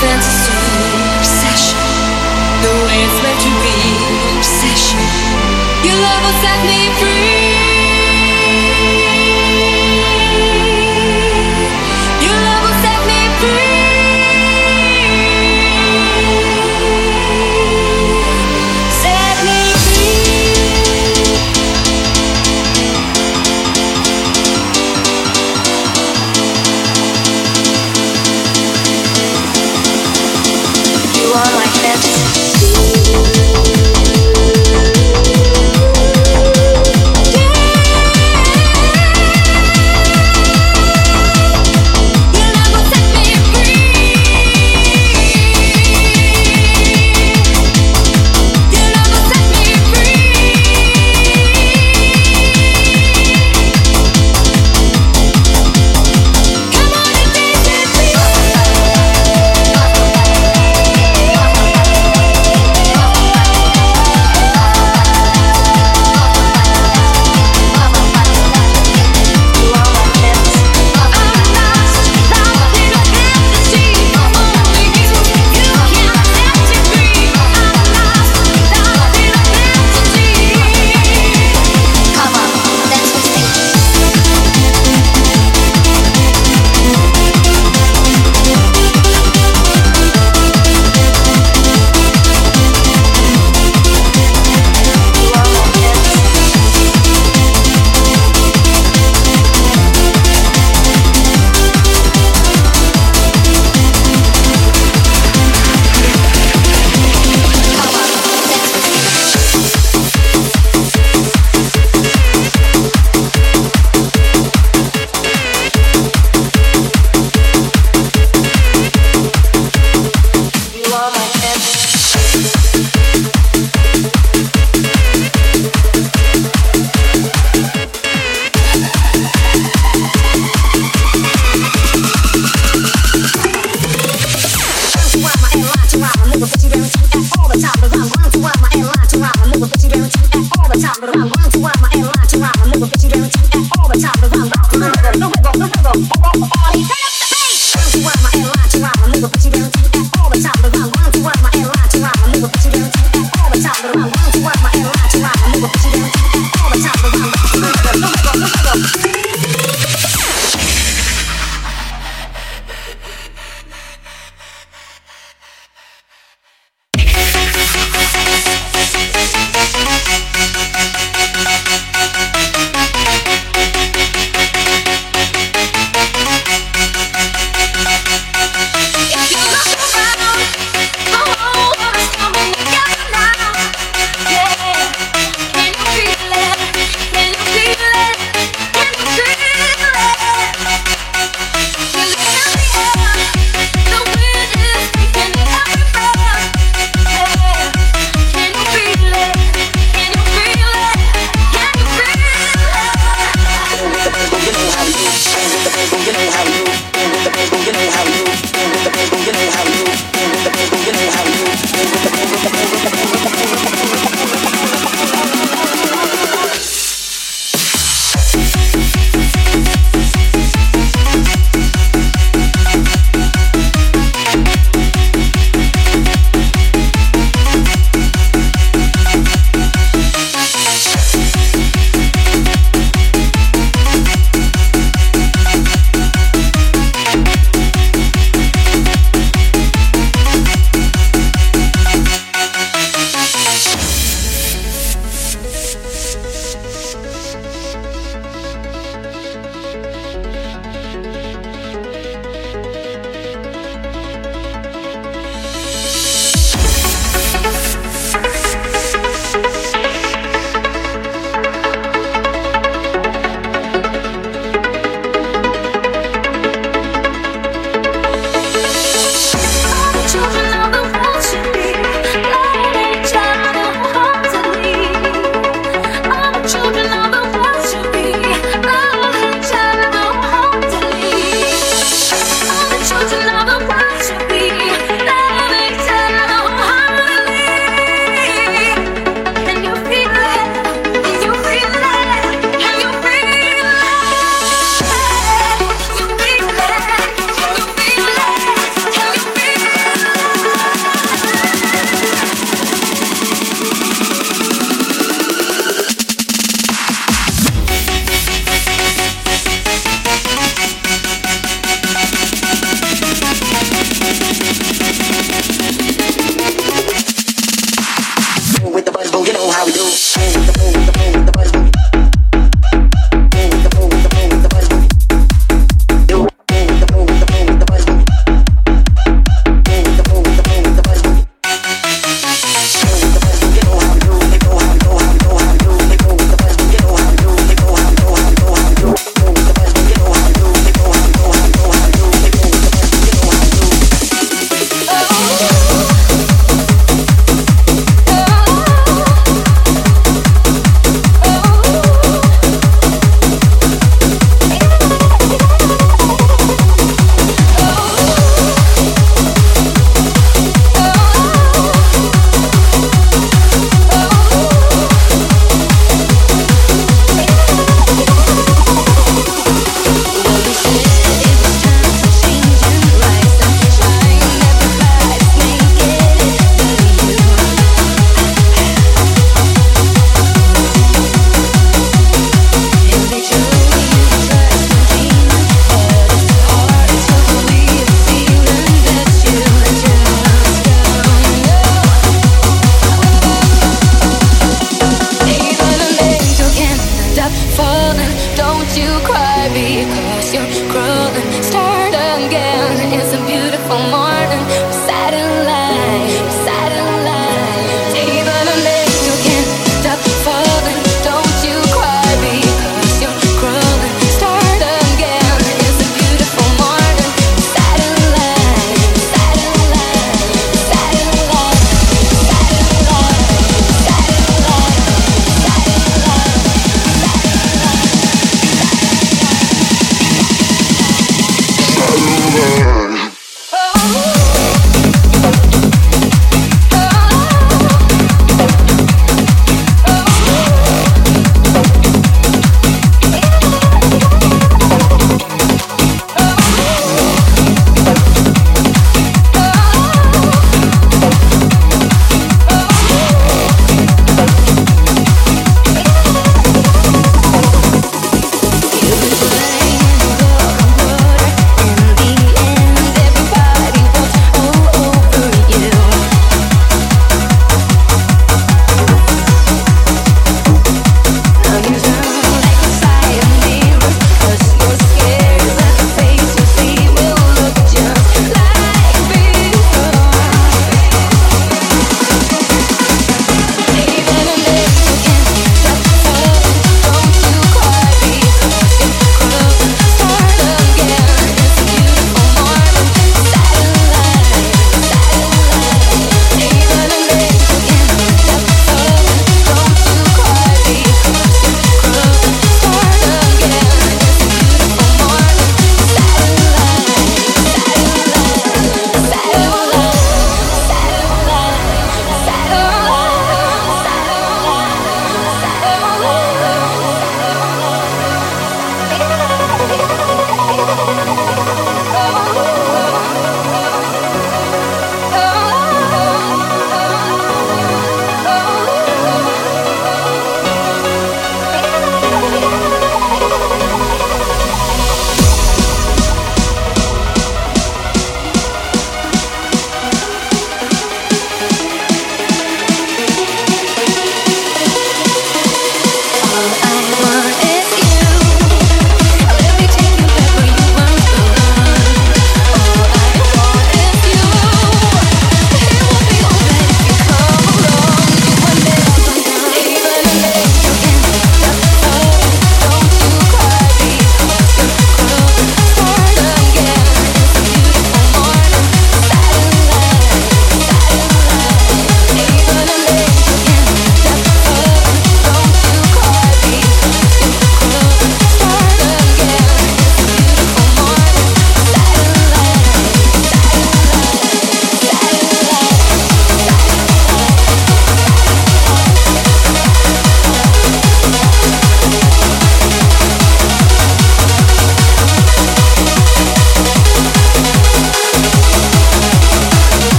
fantasy.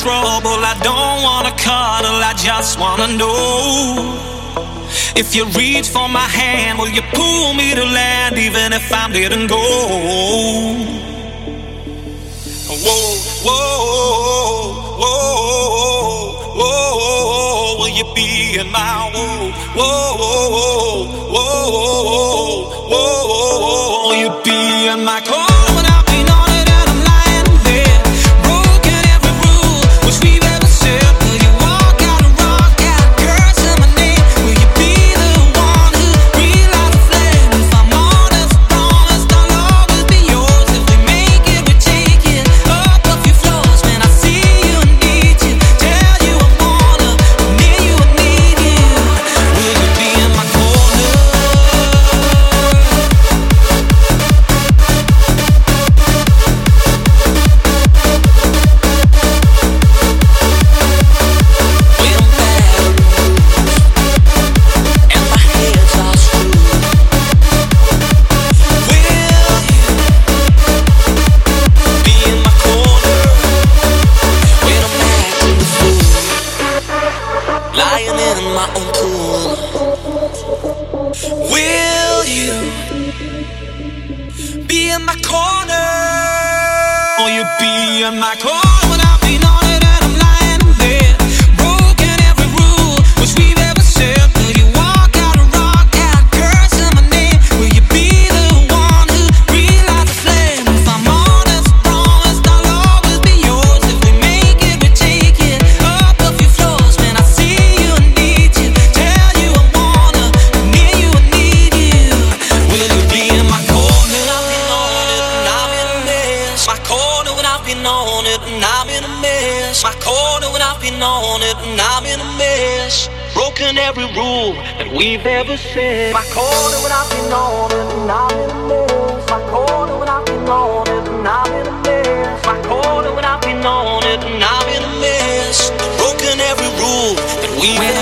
Trouble, I don't wanna cuddle, I just wanna know. If you reach for my hand, will you pull me to land even if I'm dead and go? Whoa, whoa, whoa, whoa, will you be in my whoa, whoa, whoa, whoa, whoa, whoa, whoa? will you be in my car? in my own pool. Will you be in my corner? Will you be in my corner? we've ever shared. I called it when I've been on it, and I'm in a mess. I called it when I've been on it, and I'm in a mess. I called it when I've been on it, and I'm in a mess. Broken every rule that we've ever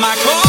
my car.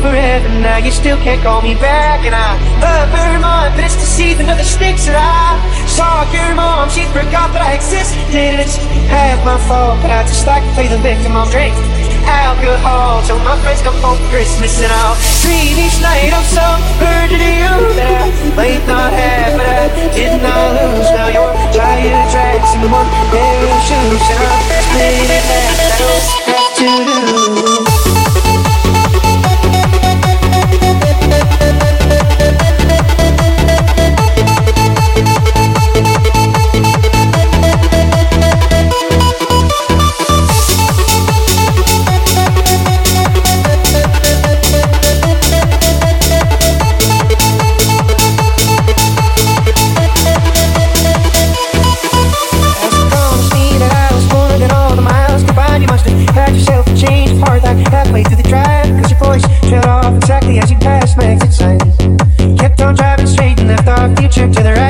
forever now. You still can't call me back And I love her mom But it's deceiving the sticks that I saw. Your mom She forgot that I existed. It's half my fault But I just like to play the victim I'm alcohol. Till my friends come home for Christmas And I'll dream each night I'm so burdened to you. That I might not have But I did not lose. Now you're tracks And the one pair of shoes And I'm spinning back I don't have to do. off exactly as you passed my exit signs. Kept on driving straight and left our future to the right.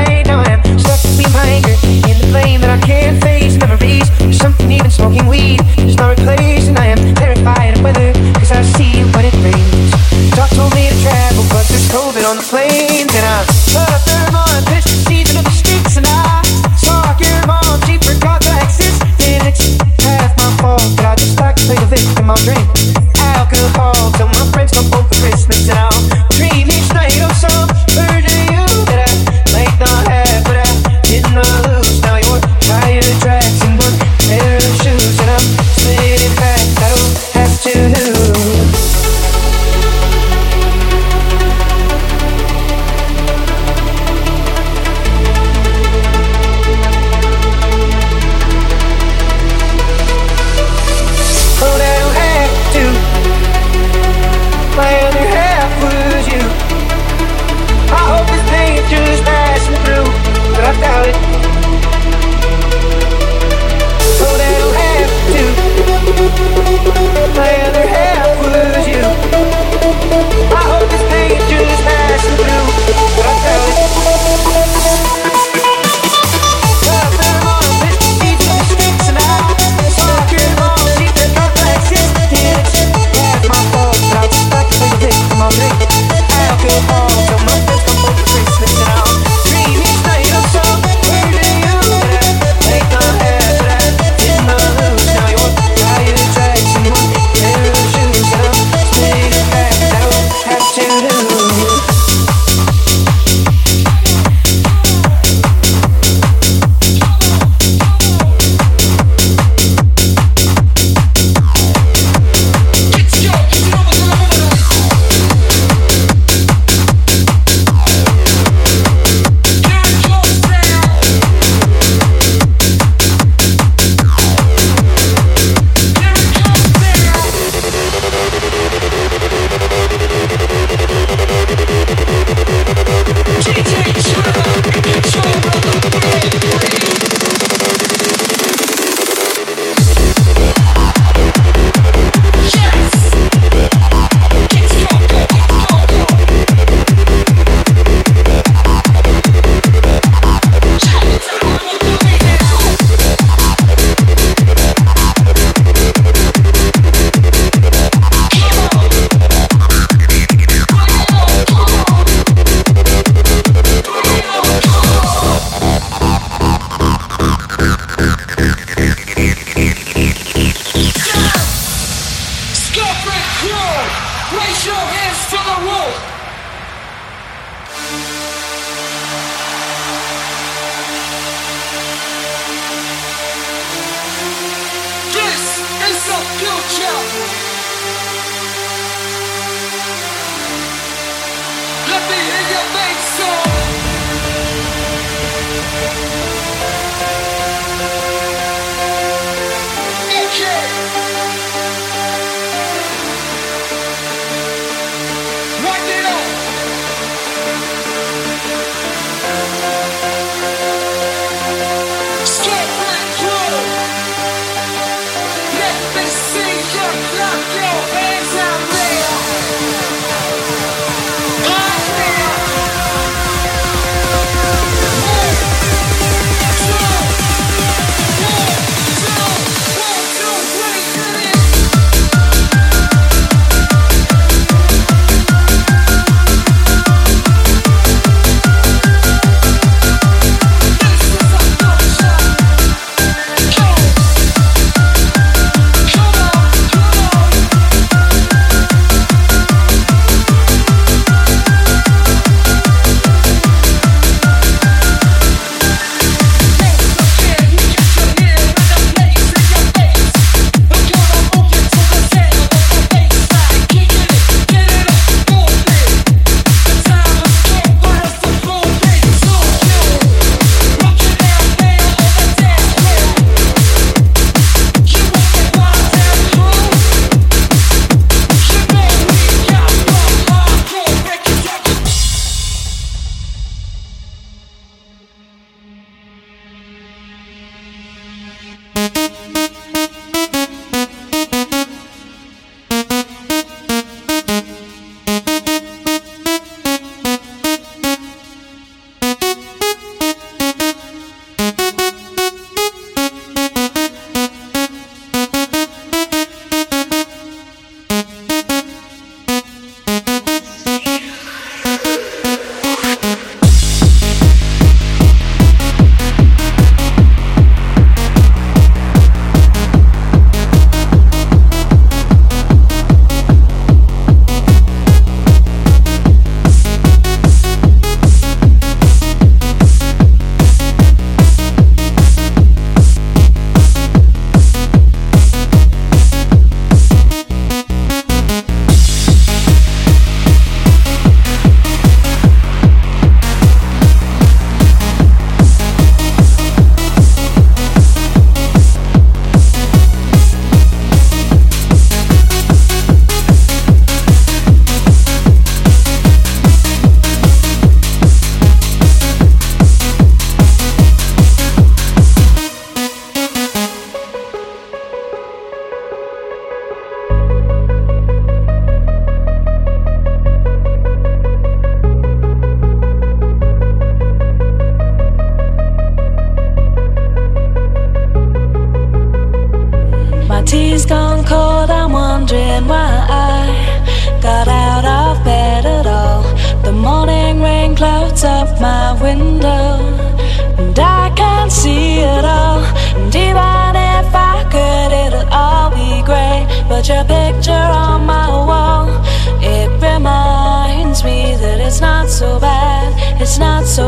so bad, it's not so